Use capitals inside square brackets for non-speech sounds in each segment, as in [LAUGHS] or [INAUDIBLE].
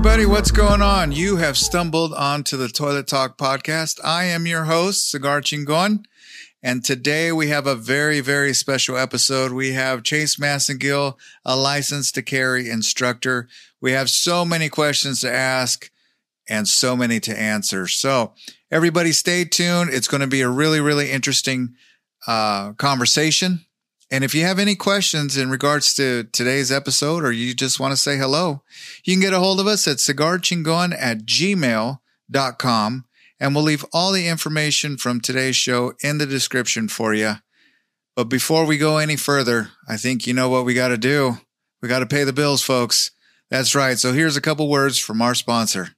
everybody. What's going on? You have stumbled onto the Toilet Talk podcast. I am your host, Cigar Chingon. And today we have a very, very special episode. We have Chase Massingill, a license to carry instructor. We have so many questions to ask and so many to answer. So everybody stay tuned. It's going to be a really, really interesting uh, conversation. And if you have any questions in regards to today's episode or you just want to say hello, you can get a hold of us at cigarchingon at gmail.com and we'll leave all the information from today's show in the description for you. But before we go any further, I think you know what we got to do. We got to pay the bills, folks. That's right. So here's a couple words from our sponsor.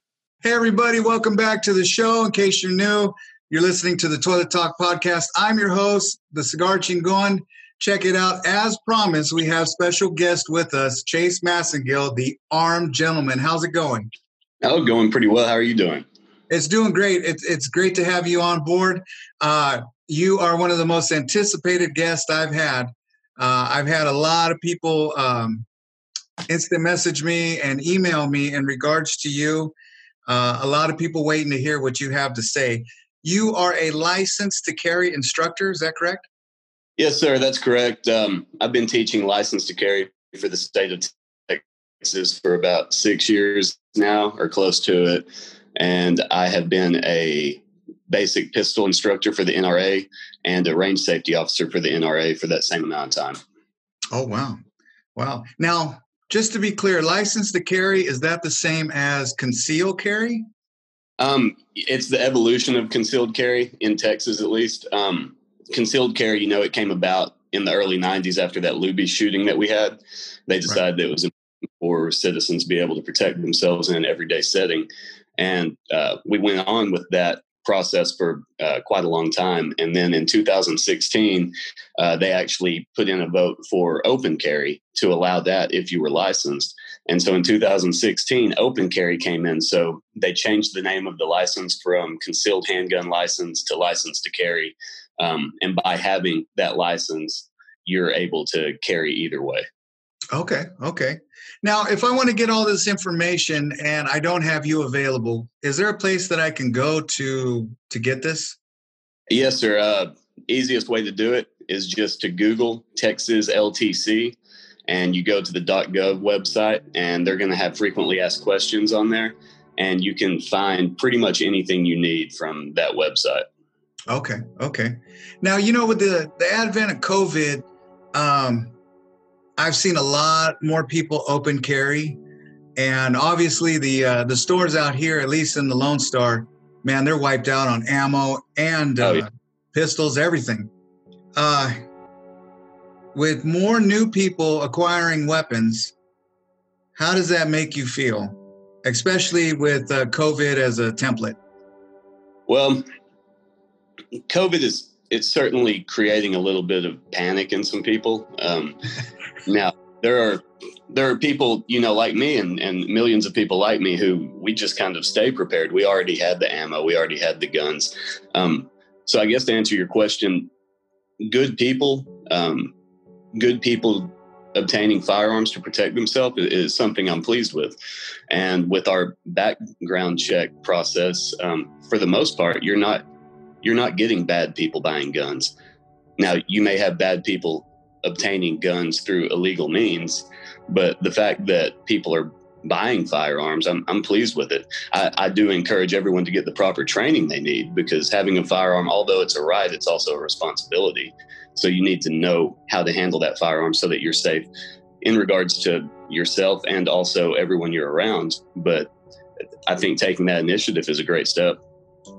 Hey, everybody. Welcome back to the show. In case you're new, you're listening to the Toilet Talk podcast. I'm your host, the Cigar Chingon. Check it out. As promised, we have special guest with us, Chase Massingill, the armed gentleman. How's it going? Oh, going pretty well. How are you doing? It's doing great. It's, it's great to have you on board. Uh, you are one of the most anticipated guests I've had. Uh, I've had a lot of people um, instant message me and email me in regards to you. Uh, a lot of people waiting to hear what you have to say. You are a licensed to carry instructor, is that correct? Yes, sir. That's correct. Um, I've been teaching license to carry for the state of Texas for about six years now, or close to it. And I have been a basic pistol instructor for the NRA and a range safety officer for the NRA for that same amount of time. Oh, wow. Wow. Now, just to be clear, license to carry, is that the same as concealed carry? Um, it's the evolution of concealed carry in Texas, at least. Um, concealed carry, you know, it came about in the early 90s after that Luby shooting that we had. They decided right. that it was important for citizens to be able to protect themselves in an everyday setting. And uh, we went on with that process for uh, quite a long time. And then in 2016, uh, they actually put in a vote for open carry to allow that if you were licensed. And so in 2016, open carry came in. So they changed the name of the license from concealed handgun license to license to carry. Um, and by having that license, you're able to carry either way. Okay. Okay. Now, if I want to get all this information and I don't have you available, is there a place that I can go to to get this? Yes, sir. Uh, easiest way to do it is just to Google Texas LTC, and you go to the .gov website, and they're going to have frequently asked questions on there, and you can find pretty much anything you need from that website. Okay. Okay. Now, you know, with the, the advent of COVID, um, I've seen a lot more people open carry. And obviously the uh, the stores out here, at least in the Lone Star, man, they're wiped out on ammo and uh, oh, yeah. pistols, everything. Uh, with more new people acquiring weapons, how does that make you feel, especially with uh, COVID as a template? Well, COVID is it's certainly creating a little bit of panic in some people. Um, [LAUGHS] now there are there are people you know like me and, and millions of people like me who we just kind of stay prepared. We already had the ammo, we already had the guns. Um, so I guess to answer your question, good people, um, good people obtaining firearms to protect themselves is something I'm pleased with. And with our background check process, um, for the most part, you're not you're not getting bad people buying guns. Now, you may have bad people obtaining guns through illegal means, but the fact that people are buying firearms, I'm, I'm pleased with it. I, I do encourage everyone to get the proper training they need because having a firearm, although it's a right, it's also a responsibility. So you need to know how to handle that firearm so that you're safe in regards to yourself and also everyone you're around. But I think taking that initiative is a great step.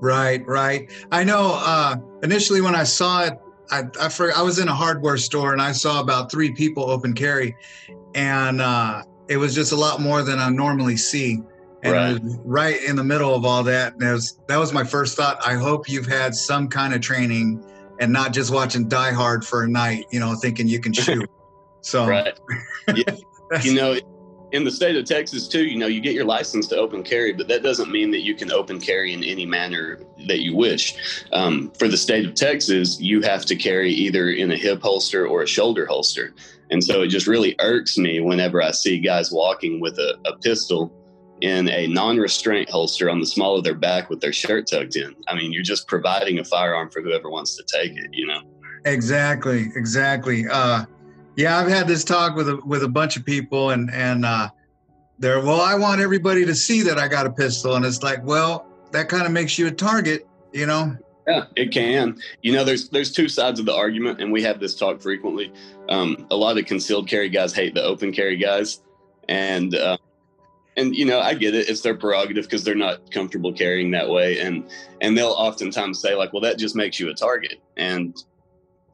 Right, right. I know uh, initially when I saw it, I, I, for, I was in a hardware store and I saw about three people open carry, and uh, it was just a lot more than I normally see. And right. right in the middle of all that, and was, that was my first thought. I hope you've had some kind of training and not just watching Die Hard for a night, you know, thinking you can [LAUGHS] shoot. So, right. [LAUGHS] Yeah. you know, in the state of Texas too, you know, you get your license to open carry, but that doesn't mean that you can open carry in any manner that you wish. Um, for the state of Texas, you have to carry either in a hip holster or a shoulder holster. And so it just really irks me whenever I see guys walking with a, a pistol in a non-restraint holster on the small of their back with their shirt tucked in. I mean, you're just providing a firearm for whoever wants to take it. You know. Exactly. Exactly. Uh, yeah, I've had this talk with a with a bunch of people, and and uh, they're well, I want everybody to see that I got a pistol, and it's like, well, that kind of makes you a target, you know. Yeah, it can. You know, there's there's two sides of the argument, and we have this talk frequently. Um, a lot of concealed carry guys hate the open carry guys, and uh, and you know, I get it; it's their prerogative because they're not comfortable carrying that way, and and they'll oftentimes say like, "Well, that just makes you a target," and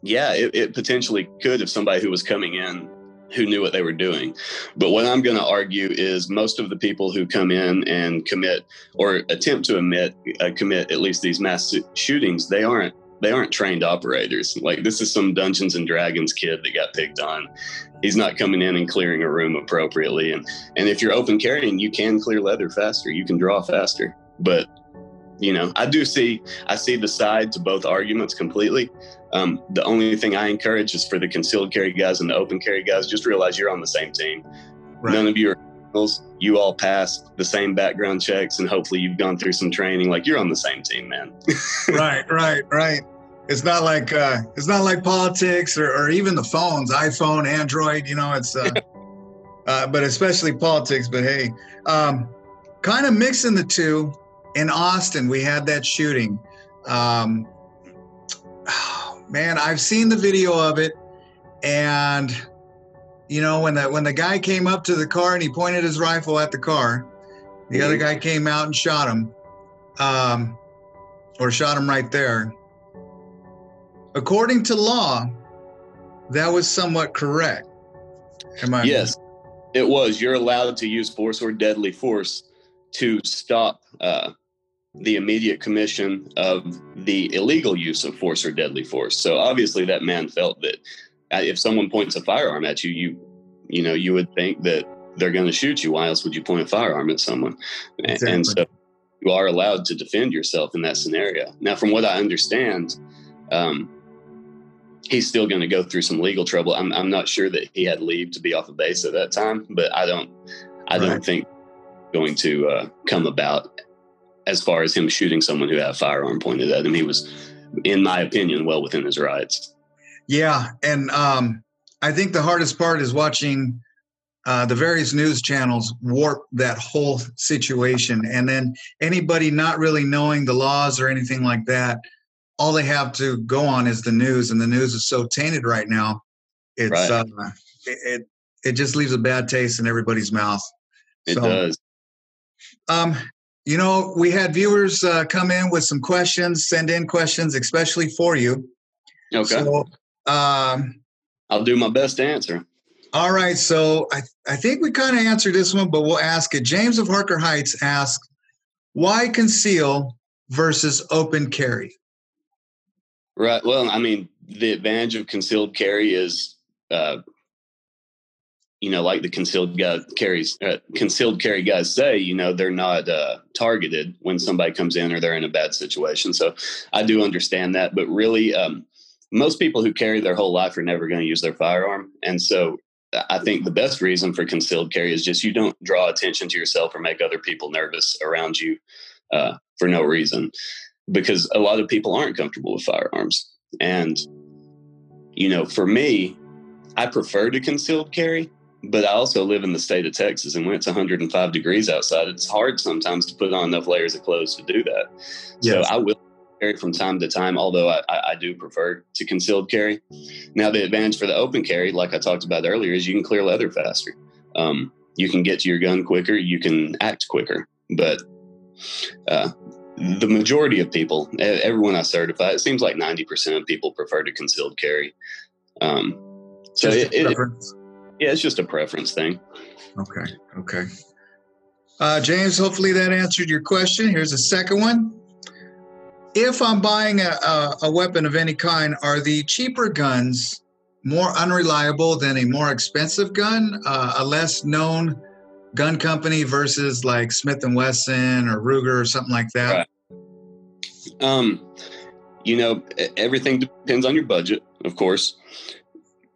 yeah, it, it potentially could if somebody who was coming in who knew what they were doing. But what I'm going to argue is most of the people who come in and commit or attempt to admit, uh, commit at least these mass shootings, they aren't they aren't trained operators. Like this is some Dungeons and Dragons kid that got picked on. He's not coming in and clearing a room appropriately. And and if you're open carrying, you can clear leather faster. You can draw faster. But you know, I do see I see the side to both arguments completely. Um, the only thing I encourage is for the concealed carry guys and the open carry guys, just realize you're on the same team. Right. None of you are criminals. You all passed the same background checks, and hopefully you've gone through some training. Like you're on the same team, man. [LAUGHS] right, right, right. It's not like uh, it's not like politics or, or even the phones, iPhone, Android. You know, it's uh, uh, but especially politics. But hey, um, kind of mixing the two. In Austin, we had that shooting. Um, [SIGHS] man, I've seen the video of it, and you know when the when the guy came up to the car and he pointed his rifle at the car, the mm-hmm. other guy came out and shot him, um, or shot him right there. According to law, that was somewhat correct. Am I? Yes, it was. You're allowed to use force or deadly force to stop uh, the immediate commission of the illegal use of force or deadly force. So obviously, that man felt that if someone points a firearm at you, you you know you would think that they're going to shoot you. Why else would you point a firearm at someone? Exactly. And so you are allowed to defend yourself in that scenario. Now, from what I understand, um, he's still going to go through some legal trouble. I'm, I'm not sure that he had leave to be off of base at that time, but I don't I right. don't think going to uh, come about as far as him shooting someone who had a firearm pointed at him. He was, in my opinion, well within his rights. Yeah, and um, I think the hardest part is watching uh, the various news channels warp that whole situation, and then anybody not really knowing the laws or anything like that, all they have to go on is the news, and the news is so tainted right now. It's right. uh, it it just leaves a bad taste in everybody's mouth. It so, does. Um, you know, we had viewers uh, come in with some questions, send in questions, especially for you. Okay. So, um, I'll do my best to answer. All right. So I, I think we kind of answered this one, but we'll ask it. James of Harker Heights asks, why conceal versus open carry? Right. Well, I mean, the advantage of concealed carry is uh, you know, like the concealed guy carries uh, concealed carry guys say, you know, they're not uh, targeted when somebody comes in or they're in a bad situation. So I do understand that, but really, um, most people who carry their whole life are never going to use their firearm, and so I think the best reason for concealed carry is just you don't draw attention to yourself or make other people nervous around you uh, for no reason, because a lot of people aren't comfortable with firearms, and you know, for me, I prefer to concealed carry but I also live in the state of Texas, and when it's 105 degrees outside, it's hard sometimes to put on enough layers of clothes to do that. Yes. So I will carry from time to time, although I, I, do prefer to concealed carry. Now, the advantage for the open carry, like I talked about earlier, is you can clear leather faster. Um, you can get to your gun quicker, you can act quicker. But uh, the majority of people, everyone I certify, it seems like 90% of people prefer to concealed carry. Um, so it, it, yeah, it's just a preference thing. Okay. Okay. Uh, James, hopefully that answered your question. Here's a second one. If I'm buying a, a, a weapon of any kind, are the cheaper guns more unreliable than a more expensive gun, uh, a less known gun company versus like Smith and Wesson or Ruger or something like that? Right. Um, you know, everything depends on your budget, of course.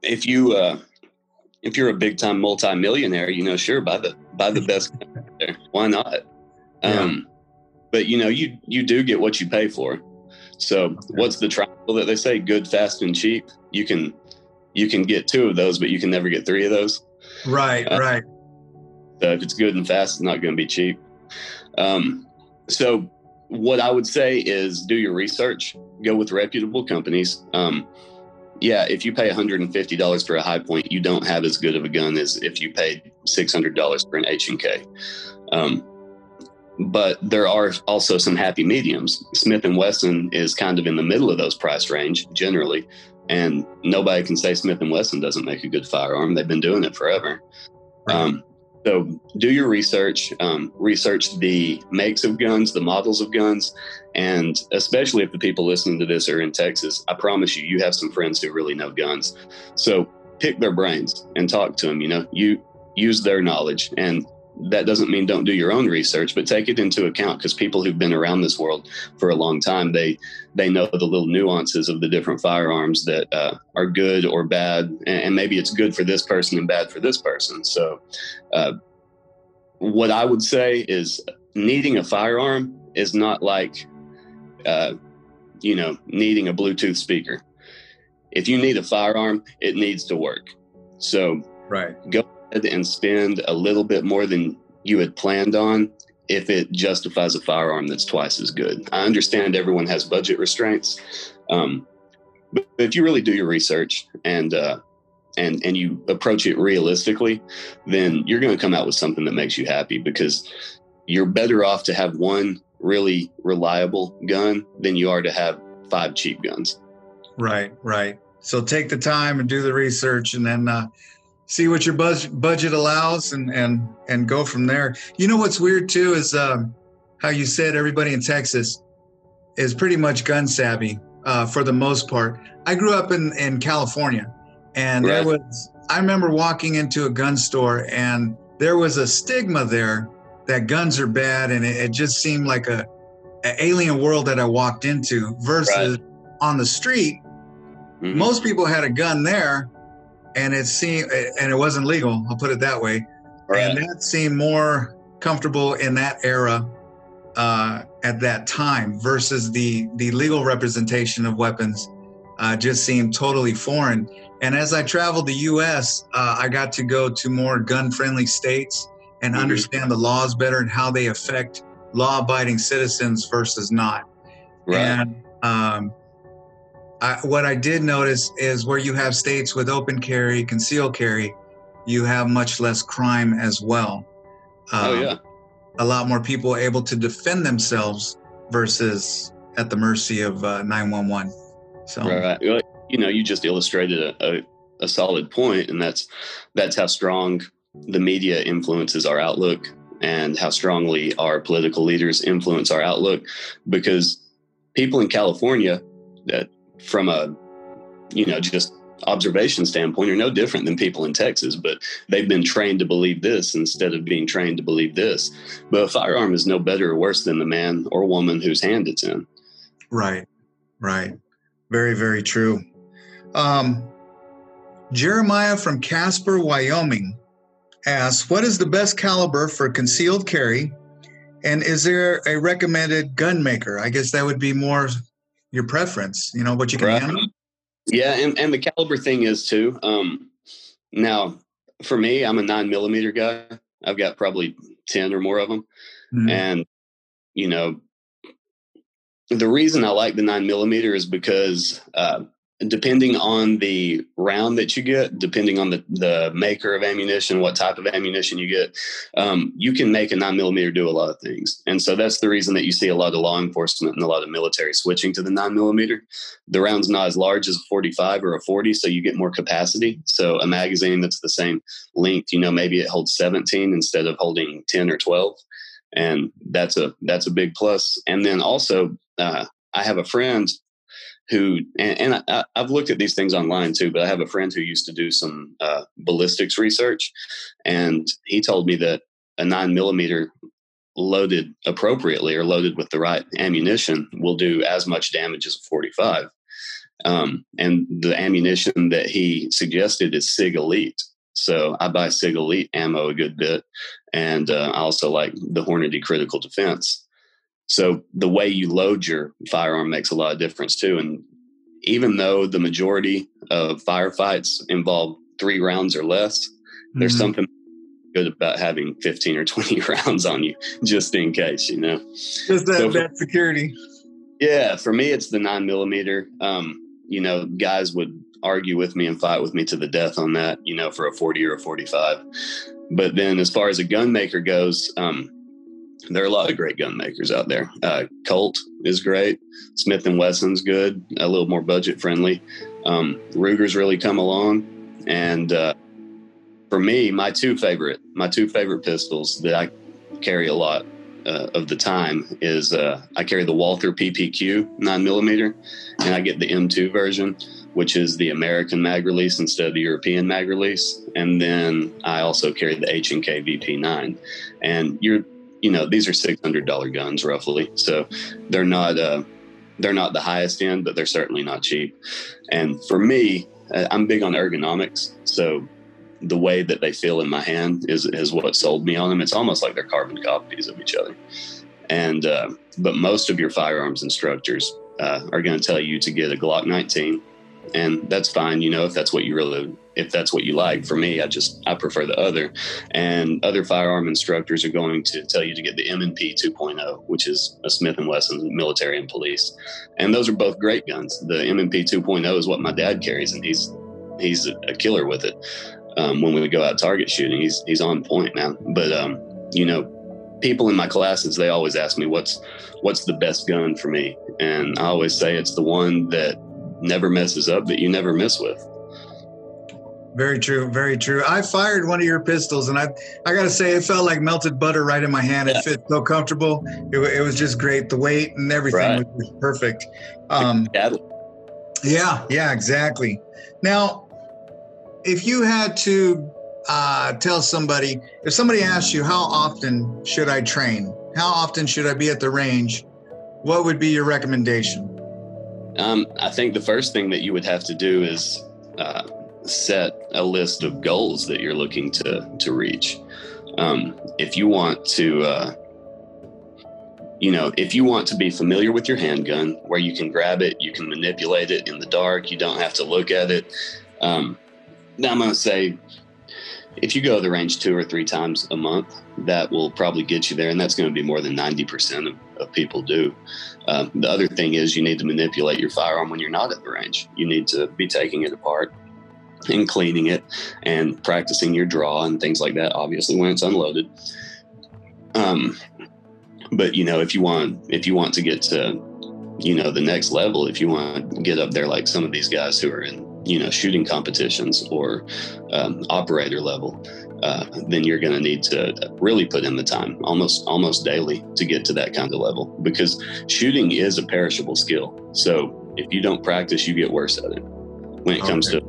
If you uh, if you're a big time multimillionaire, you know, sure, buy the buy the [LAUGHS] best. there. Why not? Yeah. But you know, you you do get what you pay for. So okay. what's the triangle that they say? Good, fast, and cheap. You can you can get two of those, but you can never get three of those. Right, uh, right. So if it's good and fast, it's not going to be cheap. Um, so what I would say is do your research. Go with reputable companies. Um, yeah, if you pay $150 for a Hi-Point you don't have as good of a gun as if you paid $600 for an H&K. Um, but there are also some happy mediums. Smith and Wesson is kind of in the middle of those price range generally, and nobody can say Smith and Wesson doesn't make a good firearm. They've been doing it forever. Right. Um, so do your research, um, research the makes of guns, the models of guns, and especially if the people listening to this are in Texas, I promise you, you have some friends who really know guns. So pick their brains and talk to them. You know, you use their knowledge and that doesn't mean don't do your own research but take it into account because people who've been around this world for a long time they they know the little nuances of the different firearms that uh, are good or bad and, maybe it's good for this person and bad for this person. So uh, what i would say is needing a firearm is not like uh, you know needing a bluetooth speaker. If you need a firearm it needs to work. So right. go and spend a little bit more than you had planned on if it justifies a firearm that's twice as good. I understand everyone has budget restraints, um, but if you really do your research and uh, and and you approach it realistically, then you're going to come out with something that makes you happy because you're better off to have one really reliable gun than you are to have five cheap guns. Right, right. So take the time and do the research, and then uh, see what your budget budget allows and and and go from there. You know what's weird too is um, how you said everybody in Texas is pretty much gun savvy uh, for the most part. I grew up in in California, and right. there was I remember walking into a gun store and there was a stigma there that guns are bad, and it, it just seemed like a, a, alien world that I walked into. Versus right. on the street, mm-hmm. most people had a gun there and it seemed and it wasn't legal i'll put it that way right. and that seemed more comfortable in that era uh, at that time versus the the legal representation of weapons uh, just seemed totally foreign and as i traveled the us uh, i got to go to more gun friendly states and mm-hmm. understand the laws better and how they affect law abiding citizens versus not right. and um, I, what I did notice is where you have states with open carry, concealed carry, you have much less crime as well. Um, oh yeah, a lot more people able to defend themselves versus at the mercy of uh, nine one one. So right, you know, you just illustrated a, a, a solid point, and that's that's how strong the media influences our outlook and how strongly our political leaders influence our outlook because people in California that from a you know just observation standpoint are no different than people in Texas, but they've been trained to believe this instead of being trained to believe this. But a firearm is no better or worse than the man or woman whose hand it's in. Right, right. Very, very true. Um, Jeremiah from Casper, Wyoming asks, What is the best caliber for concealed carry? And is there a recommended gun maker? I guess that would be more your preference, you know, what you can right. handle. Yeah, and, and the caliber thing is too. Um, now, for me, I'm a nine millimeter guy. I've got probably 10 or more of them. Mm-hmm. And, you know, the reason I like the nine millimeter is because uh, depending on the round that you get, depending on the, the maker of ammunition, what type of ammunition you get, um, you can make a nine millimeter do a lot of things. And so that's the reason that you see a lot of law enforcement and a lot of military switching to the nine millimeter. The round's not as large as a 45 or a 40, so you get more capacity. So a magazine that's the same length, you know, maybe it holds 17 instead of holding 10 or 12. And that's a that's a big plus. And then also uh, I have a friend who and, and I, have looked at these things online too but i have a friend who used to do some uh, ballistics research and he told me that a nine millimeter loaded appropriately or loaded with the right ammunition will do as much damage as a 45 um, and the ammunition that he suggested is sig elite So I buy Sig Elite ammo a good bit. And uh, I also like the Hornady Critical Defense. So the way you load your firearm makes a lot of difference too. And even though the majority of firefights involve three rounds or less, mm-hmm. there's something good about having 15 or 20 [LAUGHS] rounds on you just in case, you know. Just that, so for, that security. Yeah, for me, it's the nine millimeter. Um, you know, guys would argue with me and fight with me to the death on that, you know, for a 40 or a 45. But then as far as a gun maker goes, um, there are a lot of great gun makers out there. Uh, Colt is great. Smith and Wesson's good, a little more budget friendly. Um, Ruger's really come along, and uh, for me, my two favorite, my two favorite pistols that I carry a lot uh, of the time is uh, I carry the Walther PPQ nine millimeter, and I get the M2 version, which is the American mag release instead of the European mag release, and then I also carry the H and K VP9, and you're you know these are six hundred dollar guns roughly, so they're not uh, they're not the highest end, but they're certainly not cheap. And for me, uh, I'm big on ergonomics, so the way that they feel in my hand is is what sold me on them. It's almost like they're carbon copies of each other. And uh, but most of your firearms instructors uh, are going to tell you to get a Glock 19, and that's fine. You know, if that's what you really if that's what you like. For me, I just I prefer the other. And other firearm instructors are going to tell you to get the M&P 2.0, which is a Smith and Wesson military and police. And those are both great guns. The M&P 2.0 is what my dad carries, and he's he's a killer with it um, when we go out target shooting. He's he's on point now. But um, you know, people in my classes they always ask me what's what's the best gun for me, and I always say it's the one that never messes up that you never miss with. Very true, very true. I fired one of your pistols, and I I gotta say it felt like melted butter right in my hand. It fit so comfortable. It, it was just great. The weight and everything right. was perfect. Um, yeah, yeah, exactly. Now, if you had to uh, tell somebody, if somebody asks you, how often should I train? How often should I be at the range? What would be your recommendation? Um, I think the first thing that you would have to do is uh, set a list of goals that you're looking to to reach. Um, if you want to, uh, you know, if you want to be familiar with your handgun, where you can grab it, you can manipulate it in the dark, you don't have to look at it. Um, now I'm going to say if you go to the range two or three times a month, that will probably get you there. And that's going to be more than 90% of, of people do. Um, the other thing is you need to manipulate your firearm when you're not at the range. You need to be taking it apart and cleaning it and practicing your draw and things like that, obviously, when it's unloaded. Um, but you know, if you want, if you want to get to, you know, the next level, if you want to get up there like some of these guys who are in you know shooting competitions or um, operator level uh, then you're going to need to really put in the time almost almost daily to get to that kind of level because shooting is a perishable skill so if you don't practice you get worse at it when it okay. comes to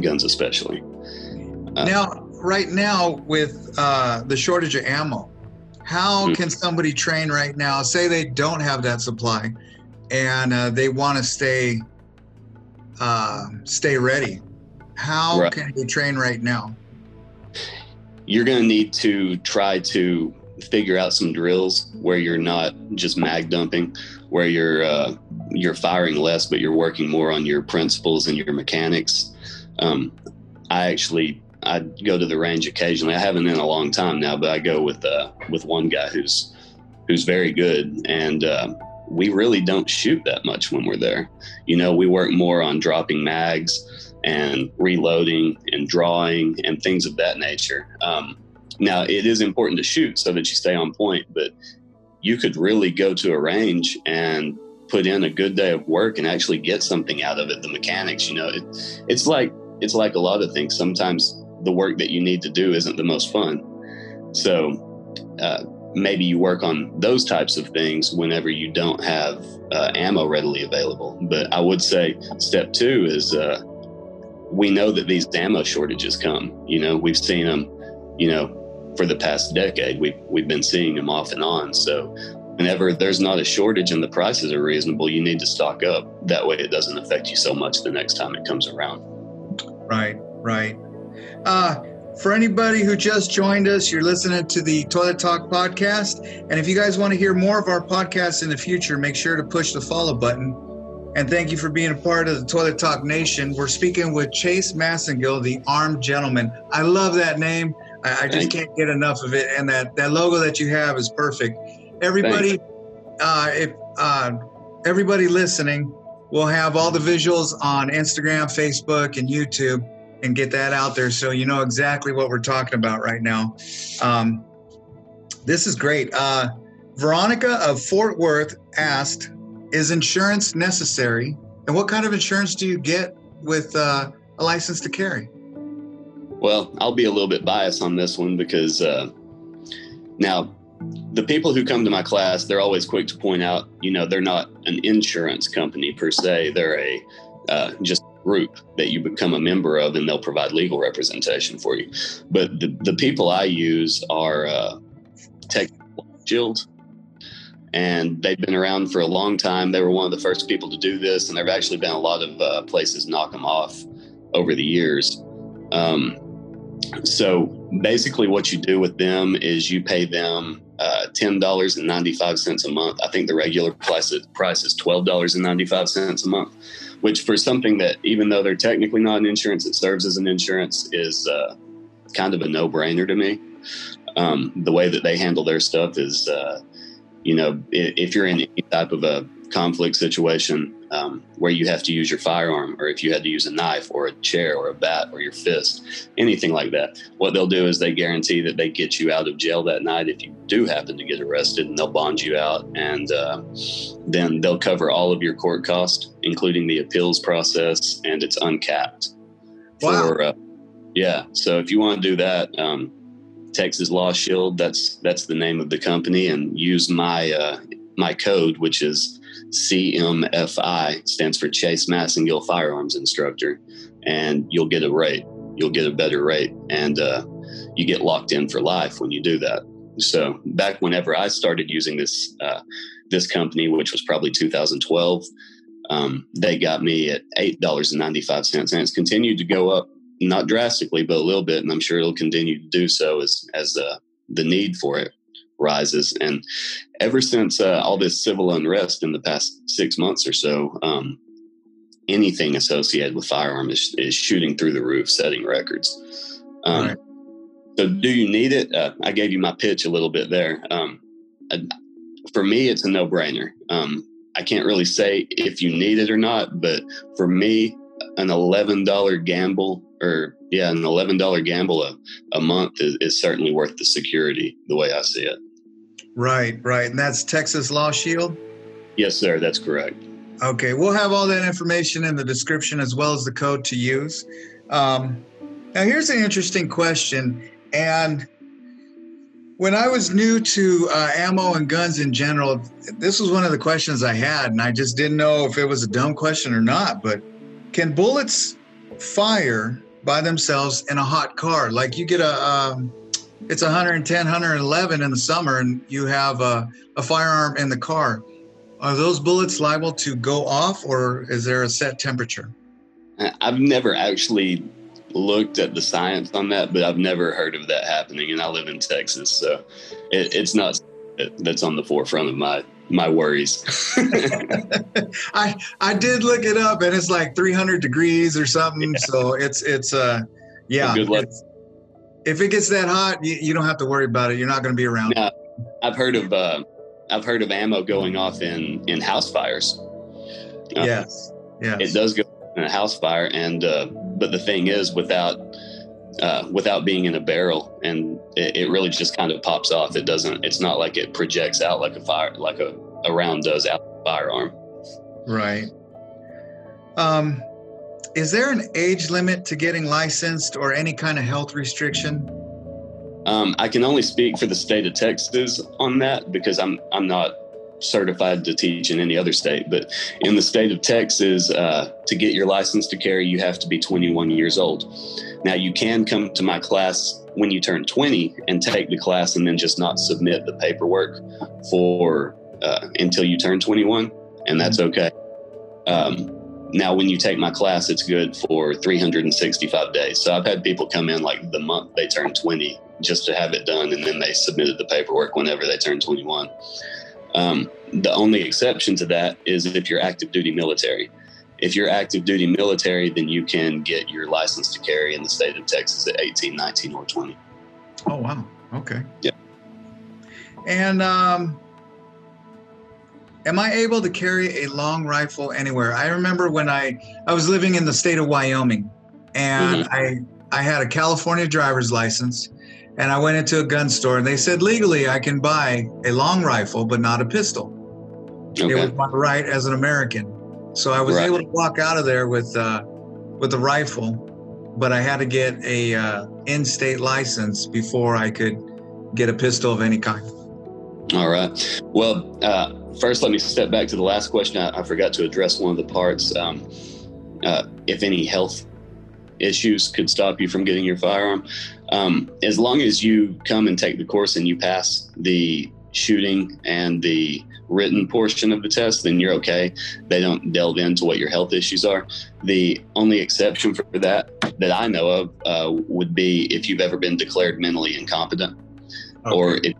guns especially uh, now right now with uh, the shortage of ammo how mm-hmm. can somebody train right now say they don't have that supply and uh, they want to stay uh, stay ready. How right. can you train right now? You're going to need to try to figure out some drills where you're not just mag dumping, where you're uh, you're firing less, but you're working more on your principles and your mechanics. Um, I actually I go to the range occasionally. I haven't in a long time now, but I go with uh, with one guy who's who's very good, and uh, we really don't shoot that much when we're there. You know, we work more on dropping mags and reloading and drawing and things of that nature. Um, now, it is important to shoot so that you stay on point, but you could really go to a range and put in a good day of work and actually get something out of it. The mechanics, you know, it, it's like it's like a lot of things. Sometimes the work that you need to do isn't the most fun. So, uh, maybe you work on those types of things whenever you don't have uh, ammo readily available. But I would say step two is uh, we know that these ammo shortages come. You know, we've seen them, you know, for the past decade. We've, we've been seeing them off and on. So whenever there's not a shortage and the prices are reasonable, you need to stock up. That way it doesn't affect you so much the next time it comes around. Right, right. Uh, for anybody who just joined us, you're listening to the Toilet Talk podcast. And if you guys want to hear more of our podcasts in the future, make sure to push the follow button. And thank you for being a part of the Toilet Talk Nation. We're speaking with Chase Massingill, the armed gentleman. I love that name. I, I just can't get enough of it. And that, that logo that you have is perfect. Everybody, uh, if uh, everybody listening, we'll have all the visuals on Instagram, Facebook, and YouTube and get that out there so you know exactly what we're talking about right now. Um, this is great. Uh, Veronica of Fort Worth asked, "Is insurance necessary? And what kind of insurance do you get with uh, a license to carry?" Well, I'll be a little bit biased on this one because uh, now the people who come to my class, they're always quick to point out, you know, they're not an insurance company per se. They're a uh, just group that you become a member of, and they'll provide legal representation for you. But the, the people I use are uh, Tech Shield, and they've been around for a long time. They were one of the first people to do this, and there have actually been a lot of uh, places knock them off over the years. Um, so basically, what you do with them is you pay them uh, $10.95 a month. I think the regular price, is $12.95 a month which for something that even though they're technically not an insurance, it serves as an insurance is uh, kind of a no brainer to me. Um, the way that they handle their stuff is, uh, you know, if you're in any type of a conflict situation um, where you have to use your firearm, or if you had to use a knife or a chair or a bat or your fist, anything like that, what they'll do is they guarantee that they get you out of jail that night if you do happen to get arrested, and they'll bond you out, and uh, then they'll cover all of your court costs, including the appeals process, and it's uncapped. Wow. For, uh, yeah. So if you want to do that, um, Texas Law Shield, that's that's the name of the company, and use my uh, my code, which is CMFI stands for Chase Massingill Firearms Instructor, and you'll get a rate. You'll get a better rate, and uh, you get locked in for life when you do that. So back whenever I started using this uh, this company, which was probably 2012, um, they got me at eight dollars and ninety five cents, and it's continued to go up, not drastically, but a little bit, and I'm sure it'll continue to do so as as uh, the need for it rises. And ever since uh, all this civil unrest in the past six months or so, um, anything associated with firearm is, is, shooting through the roof, setting records. Um, right. So, do you need it? Uh, I gave you my pitch a little bit there. Um, for me, it's a no brainer. Um, I can't really say if you need it or not, but for me, an $11 gamble or yeah, an $11 gamble a, a month is, is certainly worth the security the way I see it. Right, right. And that's Texas Law Shield? Yes, sir. That's correct. Okay. We'll have all that information in the description as well as the code to use. Um, now, here's an interesting question. And when I was new to uh, ammo and guns in general, this was one of the questions I had, and I just didn't know if it was a dumb question or not. But can bullets fire by themselves in a hot car? Like you get a, um, it's 110, 111 in the summer, and you have a, a firearm in the car. Are those bullets liable to go off, or is there a set temperature? I've never actually looked at the science on that, but I've never heard of that happening. And I live in Texas, so it, it's not that's on the forefront of my my worries. [LAUGHS] I I did look it up, and it's like 300 degrees or something. Yeah. So it's it's uh yeah. Well, luck if it gets that hot, you, you don't have to worry about it. You're not going to be around. Now, I've heard of uh, I've heard of ammo going off in in house fires. Uh, yes, yes, it does go in a house fire, and uh, but the thing is, without uh, without being in a barrel, and it, it, really just kind of pops off. It doesn't. It's not like it projects out like a fire, like a, a round does out of a firearm. Right. Um, is there an age limit to getting licensed or any kind of health restriction? Um, I can only speak for the state of Texas on that because I'm I'm not certified to teach in any other state. But in the state of Texas, uh, to get your license to carry, you have to be 21 years old. Now you can come to my class when you turn 20 and take the class, and then just not submit the paperwork for uh, until you turn 21, and that's mm-hmm. okay. Um, now, when you take my class, it's good for 365 days. So I've had people come in like the month they turn 20 just to have it done, and then they submitted the paperwork whenever they turn 21. Um, the only exception to that is if you're active duty military. If you're active duty military, then you can get your license to carry in the state of Texas at 18, 19, or 20. Oh, wow. Okay. Yeah. And um, am I able to carry a long rifle anywhere? I remember when I I was living in the state of Wyoming, and mm-hmm. I I had a California driver's license, and I went into a gun store, and they said legally I can buy a long rifle, but not a pistol. Okay. It was my right as an American, so I was right. able to walk out of there with uh, with a rifle, but I had to get a uh, in-state license before I could get a pistol of any kind. All right. Well, uh, first, let me step back to the last question. I, I forgot to address one of the parts. Um, uh, if any health issues could stop you from getting your firearm, um, as long as you come and take the course and you pass the shooting and the written portion of the test, then you're okay. They don't delve into what your health issues are. The only exception for that that I know of uh, would be if you've ever been declared mentally incompetent okay. or if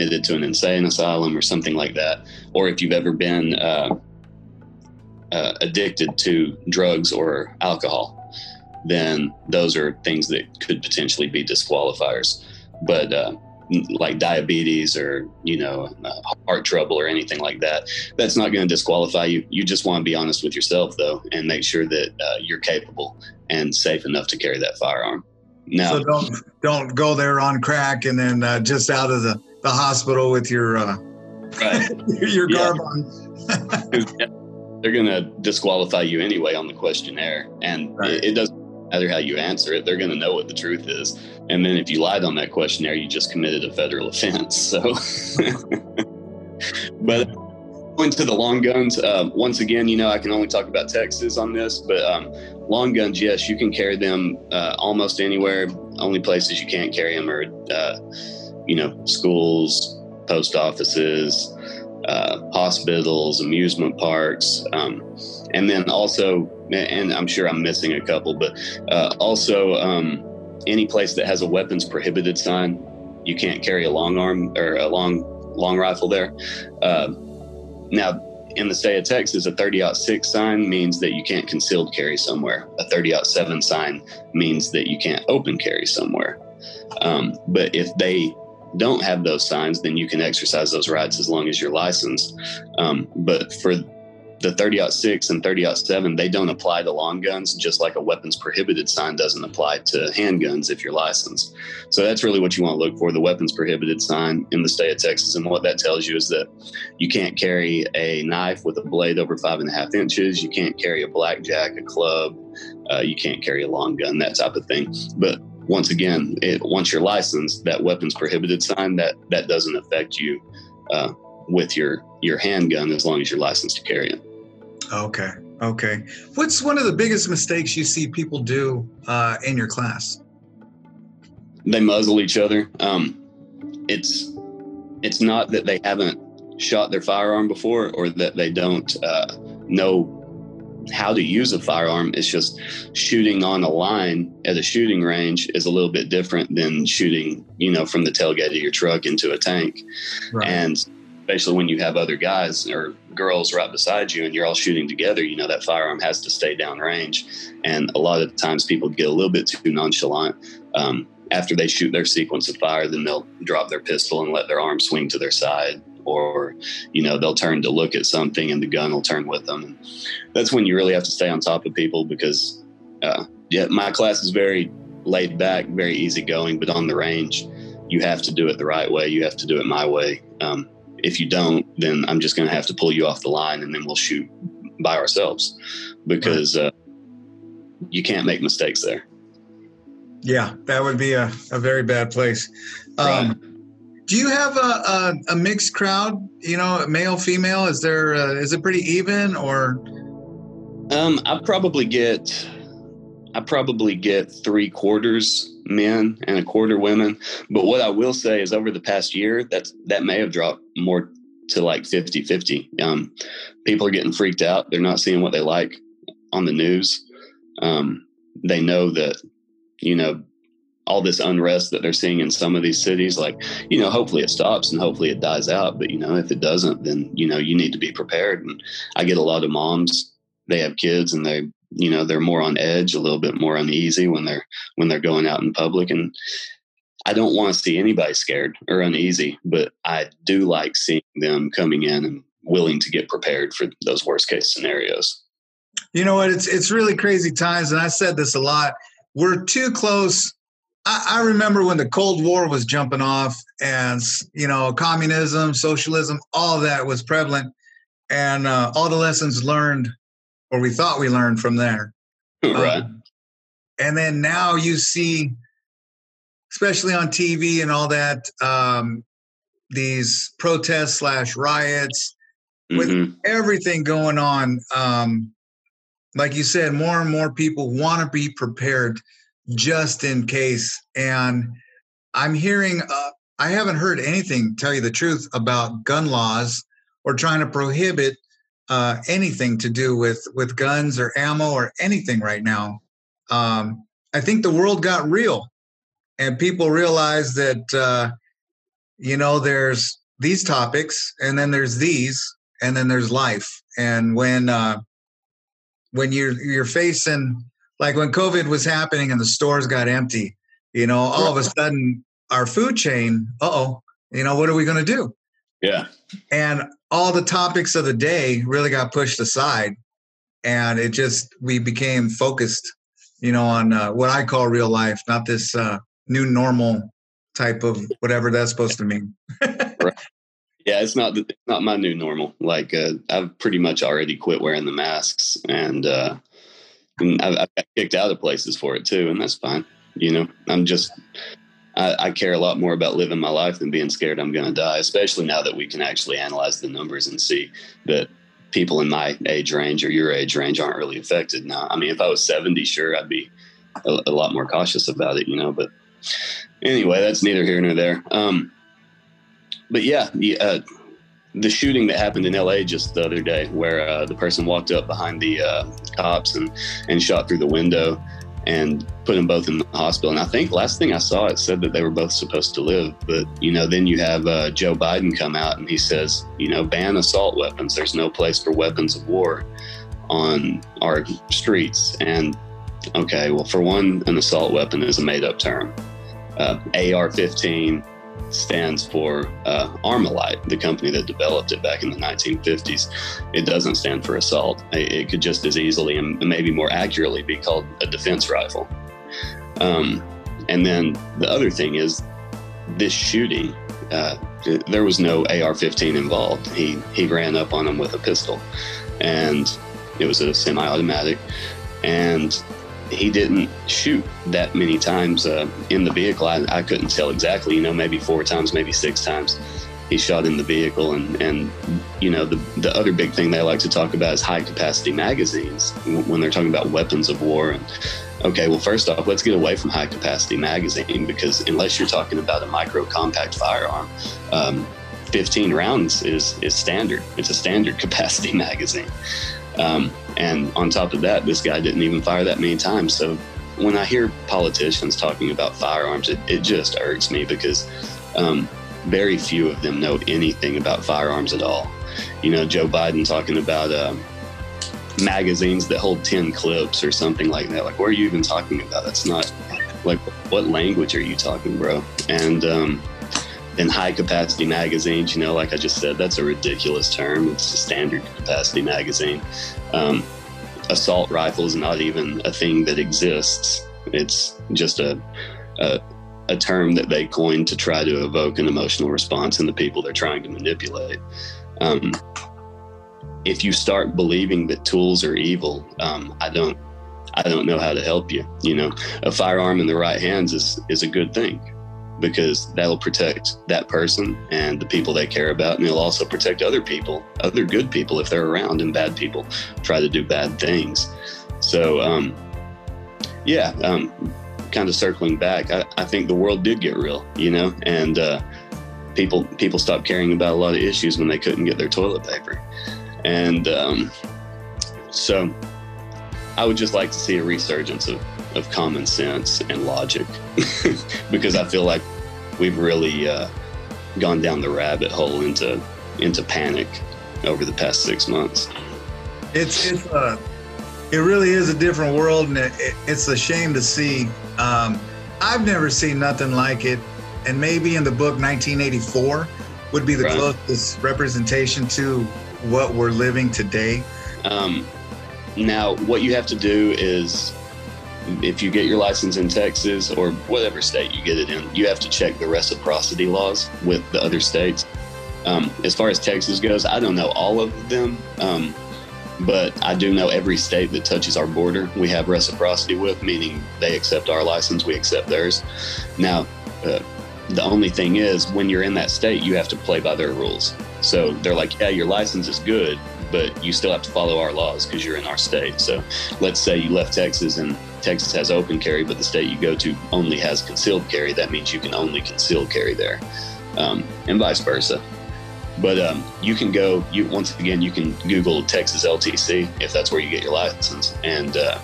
admitted to an insane asylum or something like that, or if you've ever been uh, uh, addicted to drugs or alcohol, then those are things that could potentially be disqualifiers. But uh, like diabetes or you know uh, heart trouble or anything like that that's not going to disqualify you you just want to be honest with yourself though and make sure that uh, you're capable and safe enough to carry that firearm now so don't don't go there on crack and then uh, just out of the the hospital with your uh, right. [LAUGHS] your garb on. [LAUGHS] They're going to disqualify you anyway on the questionnaire, and right. it, it doesn't matter how you answer it. They're going to know what the truth is, and then if you lied on that questionnaire, you just committed a federal offense. So, [LAUGHS] but going to the long guns, uh, once again, you know, I can only talk about Texas on this, but um, long guns, yes, you can carry them uh, almost anywhere. Only places you can't carry them are uh, you know, schools, post offices, uh, hospitals, amusement parks, um, and then also, and I'm sure I'm missing a couple, but uh, also um, any place that has a weapons prohibited sign, you can't carry a long arm or a long long rifle there. Uh, now, in the state of Texas, a 30 6 sign means that you can't concealed carry somewhere. A 30 7 sign means that you can't open carry somewhere. Um, but if they don't have those signs, then you can exercise those rights as long as you're licensed. Um, but for the 30 6 and 30 7, they don't apply to long guns, just like a weapons prohibited sign doesn't apply to handguns if you're licensed. So that's really what you want to look for the weapons prohibited sign in the state of Texas. And what that tells you is that you can't carry a knife with a blade over five and a half inches, you can't carry a blackjack, a club, uh, you can't carry a long gun, that type of thing. But once again, it, once you're licensed, that weapons prohibited sign that that doesn't affect you uh, with your your handgun as long as you're licensed to carry it. Okay. Okay. What's one of the biggest mistakes you see people do uh, in your class? They muzzle each other. Um, it's it's not that they haven't shot their firearm before or that they don't uh, know how to use a firearm. It's just shooting on a line at a shooting range is a little bit different than shooting, you know, from the tailgate of your truck into a tank. Right. And especially when you have other guys or girls right beside you and you're all shooting together, you know, that firearm has to stay down range. And a lot of times people get a little bit too nonchalant. Um, after they shoot their sequence of fire, then they'll drop their pistol and let their arm swing to their side or you know they'll turn to look at something and the gun will turn with them. And that's when you really have to stay on top of people because uh, yeah my class is very laid back very easygoing but on the range you have to do it the right way. You have to do it my way. Um, if you don't then i'm just going to have to pull you off the line and then we'll shoot by ourselves because uh, you can't make mistakes there. Yeah that would be a, a very bad place. Um, right do you have a, a, a, mixed crowd? You know, male, female. Is there? Uh, is it pretty even or? Um, I probably get, I probably get three quarters men and a quarter women. But what I will say is, over the past year, that's that may have dropped more to like 50 50. Um, people are getting freaked out. They're not seeing what they like. on the news. Um, they know that you know all this unrest that they're seeing in some of these cities like you know hopefully it stops and hopefully it dies out. But you know if it doesn't then you know you need to be prepared. And i get a lot of moms they have kids and they you know they're more on edge a little bit more uneasy when they're when they're going out in public. And i don't want to see anybody scared or uneasy but i do like seeing them coming in and willing to get prepared for those worst case scenarios. You know what? It's it's really crazy times and i said this a lot. We're too close I, I remember when the Cold War was jumping off, and you know, communism, socialism, all that was prevalent, and uh, all the lessons learned, or we thought we learned from there. [LAUGHS] Right. Um, and then now you see, especially on TV and all that, um, these protests slash riots with mm-hmm. everything going on. Um, like you said, more and more people want to be prepared just in case. And I'm hearing, uh, I haven't heard anything, tell you the truth, about gun laws or trying to prohibit uh, anything to do with with guns or ammo or anything right now. Um, I think the world got real, and people realize that uh, you know there's these topics, and then there's these, and then there's life. And when uh, when you're you're facing like when COVID was happening and the stores got empty, you know, all of a sudden our food chain, oh, you know, what are we going to do? Yeah. And all the topics of the day really got pushed aside. And it just, we became focused, you know, on uh, what I call real life, not this uh, new normal type of whatever that's supposed to mean. [LAUGHS] right. Yeah, it's not it's not my new normal. Like uh, I've pretty much already quit wearing the masks, and uh, and I've, got kicked out of places for it too, and that's fine. You know, I'm just I, I care a lot more about living my life than being scared I'm going to die. Especially now that we can actually analyze the numbers and see that people in my age range or your age range aren't really affected. Now, I mean, if I was 70, sure, I'd be a, a lot more cautious about it. You know, but anyway, that's neither here nor there. Um, but yeah, uh, the shooting that happened in LA just the other day, where uh, the person walked up behind the uh, cops and, and shot through the window and put them both in the hospital. And I think last thing I saw, it said that they were both supposed to live. But, you know, then you have uh, Joe Biden come out and he says, you know, ban assault weapons. There's no place for weapons of war on our streets. And, okay, well, for one, an assault weapon is a made up term. Uh, AR 15 stands for uh, Armalite, the company that developed it back in the 1950s. It doesn't stand for assault. It could just as easily and maybe more accurately be called a defense rifle. Um, and then the other thing is this shooting. Uh, there was no AR-15 involved. He he ran up on him with a pistol, and it was a semi-automatic. And he didn't shoot that many times uh, in the vehicle. I, I, couldn't tell exactly, you know, maybe four times, maybe six times. He shot in the vehicle, and and you know the the other big thing they like to talk about is high capacity magazines when they're talking about weapons of war. And okay, well, first off, let's get away from high capacity magazine because unless you're talking about a micro compact firearm. Um, 15 rounds is is standard. It's a standard [LAUGHS] capacity magazine. Um, and on top of that, this guy didn't even fire that many times. So when I hear politicians talking about firearms, it, it just irks me because um, very few of them know anything about firearms at all. You know, Joe Biden talking about um, magazines that hold 10 clips or something like that. Like, what are you even talking about? That's not like, what language are you talking, bro? And, um, in high capacity magazines, you know, like I just said, that's a ridiculous term. It's a standard capacity magazine. Um, assault rifle is not even a thing that exists. It's just a, a, a term that they coined to try to evoke an emotional response in the people they're trying to manipulate. Um, if you start believing that tools are evil, um, I don't, I don't know how to help you. You know, a firearm in the right hands is is a good thing because that'll protect that person and the people they care about. And it'll also protect other people, other good people if they're around, and bad people try to do bad things. So, um, yeah, um, kind of circling back, I, I, think the world did get real, you know, and uh, people people stopped caring about a lot of issues when they couldn't get their toilet paper, and um, so I would just like to see a resurgence of, of common sense and logic [LAUGHS] because I feel like we've really uh, gone down the rabbit hole into into panic over the past six months. It's it's uh, it really is a different world, and it, it, it's a shame to see. Um, I've never seen nothing like it, and maybe in the book 1984 would be the right. closest representation to what we're living today. Um, now, what you have to do is if you get your license in Texas or whatever state you get it in, you have to check the reciprocity laws with the other states. Um, as far as Texas goes, I don't know all of them, um, but I do know every state that touches our border we have reciprocity with, meaning they accept our license, we accept theirs. Now, uh, the only thing is, when you're in that state, you have to play by their rules. So they're like, yeah, your license is good, but you still have to follow our laws because you're in our state. So let's say you left Texas and Texas has open carry, but the state you go to only has concealed carry. That means you can only conceal carry there, um, and vice versa. But um, you can go. You once again, you can Google Texas LTC if that's where you get your license, and uh,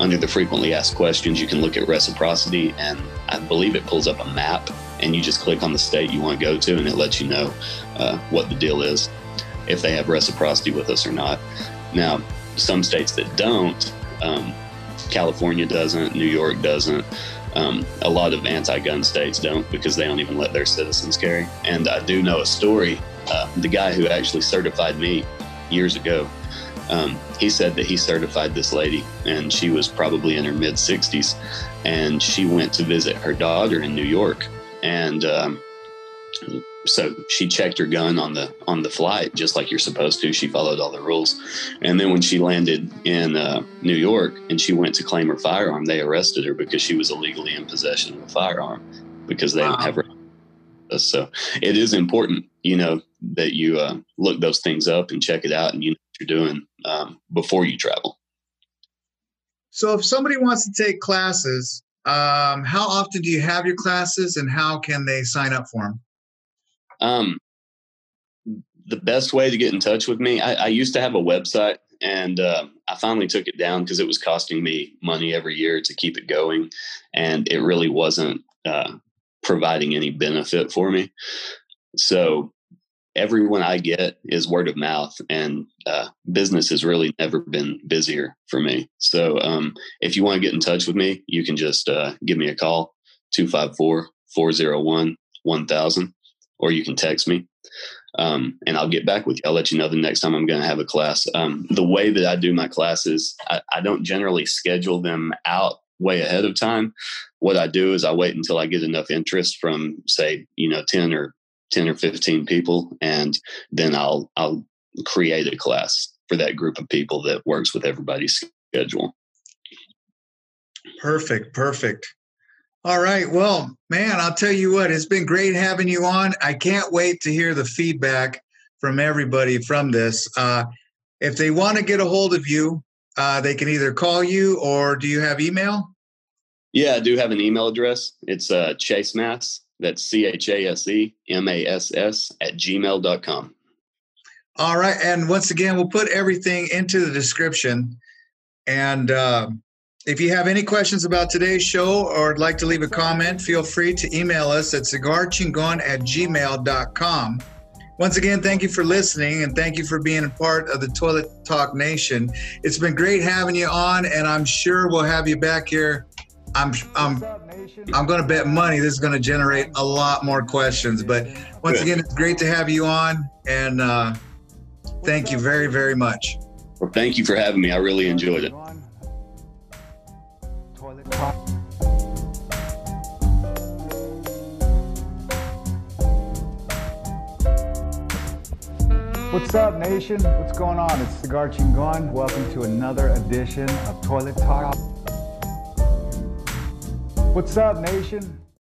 under the frequently asked questions, you can look at reciprocity, and I believe it pulls up a map, and you just click on the state you want to go to, and it lets you know uh, what the deal is, if they have reciprocity with us or not. Now, some states that don't, um, California doesn't, New York doesn't. Um, a lot of anti-gun states don't because they don't even let their citizens carry. And I do know a story. Uh, the guy who actually certified me years ago, um, he said that he certified this lady, and she was probably in her mid 60s, and she went to visit her daughter in New York, and um, so she checked her gun on the on the flight just like you're supposed to. She followed all the rules. And then when she landed in uh, new york and she went to claim her firearm they arrested her because she was illegally in possession of a firearm because they wow. don't have her. So it is important you know that you uh, look those things up and check it out and you know what you're doing um, before you travel. So if somebody wants to take classes um, how often do you have your classes and how can they sign up for them um, the best way to get in touch with me, I, I used to have a website and uh, I finally took it down because it was costing me money every year to keep it going, and it really wasn't uh, providing any benefit for me. So everyone I get is word of mouth, and uh, business has really never been busier for me. So um, if you want to get in touch with me, you can just uh, give me a call 254 401 1000 or you can text me um, and I'll get back with you. I'll let you know the next time I'm going to have a class. Um, the way that I do my classes, I, I, don't generally schedule them out way ahead of time. What I do is I wait until I get enough interest from, say, you know, ten or ten or fifteen people, and then I'll I'll create a class for that group of people that works with everybody's schedule. Perfect, perfect. All right. Well, man, I'll tell you what, it's been great having you on. I can't wait to hear the feedback from everybody from this. Uh, if they want to get a hold of you, uh, they can either call you or do you have email? Yeah, I do have an email address. It's uh, Chase Mass. That's C H A S E M A S S at gmail.com. All right. And once again, we'll put everything into the description. And uh, if you have any questions about today's show or would like to leave a comment, feel free to email us at cigarchingon at gmail.com. Once again, thank you for listening and thank you for being a part of the Toilet Talk Nation. It's been great having you on, and I'm sure we'll have you back here. I'm I'm I'm going to bet money this is going to generate a lot more questions. But once again, it's great to have you on, and uh, thank you very very much. Well, thank you for having me. I really enjoyed it. What's up, nation? What's going on? It's Cigar Chingon. Welcome to another edition of Toilet Talk. What's up, nation?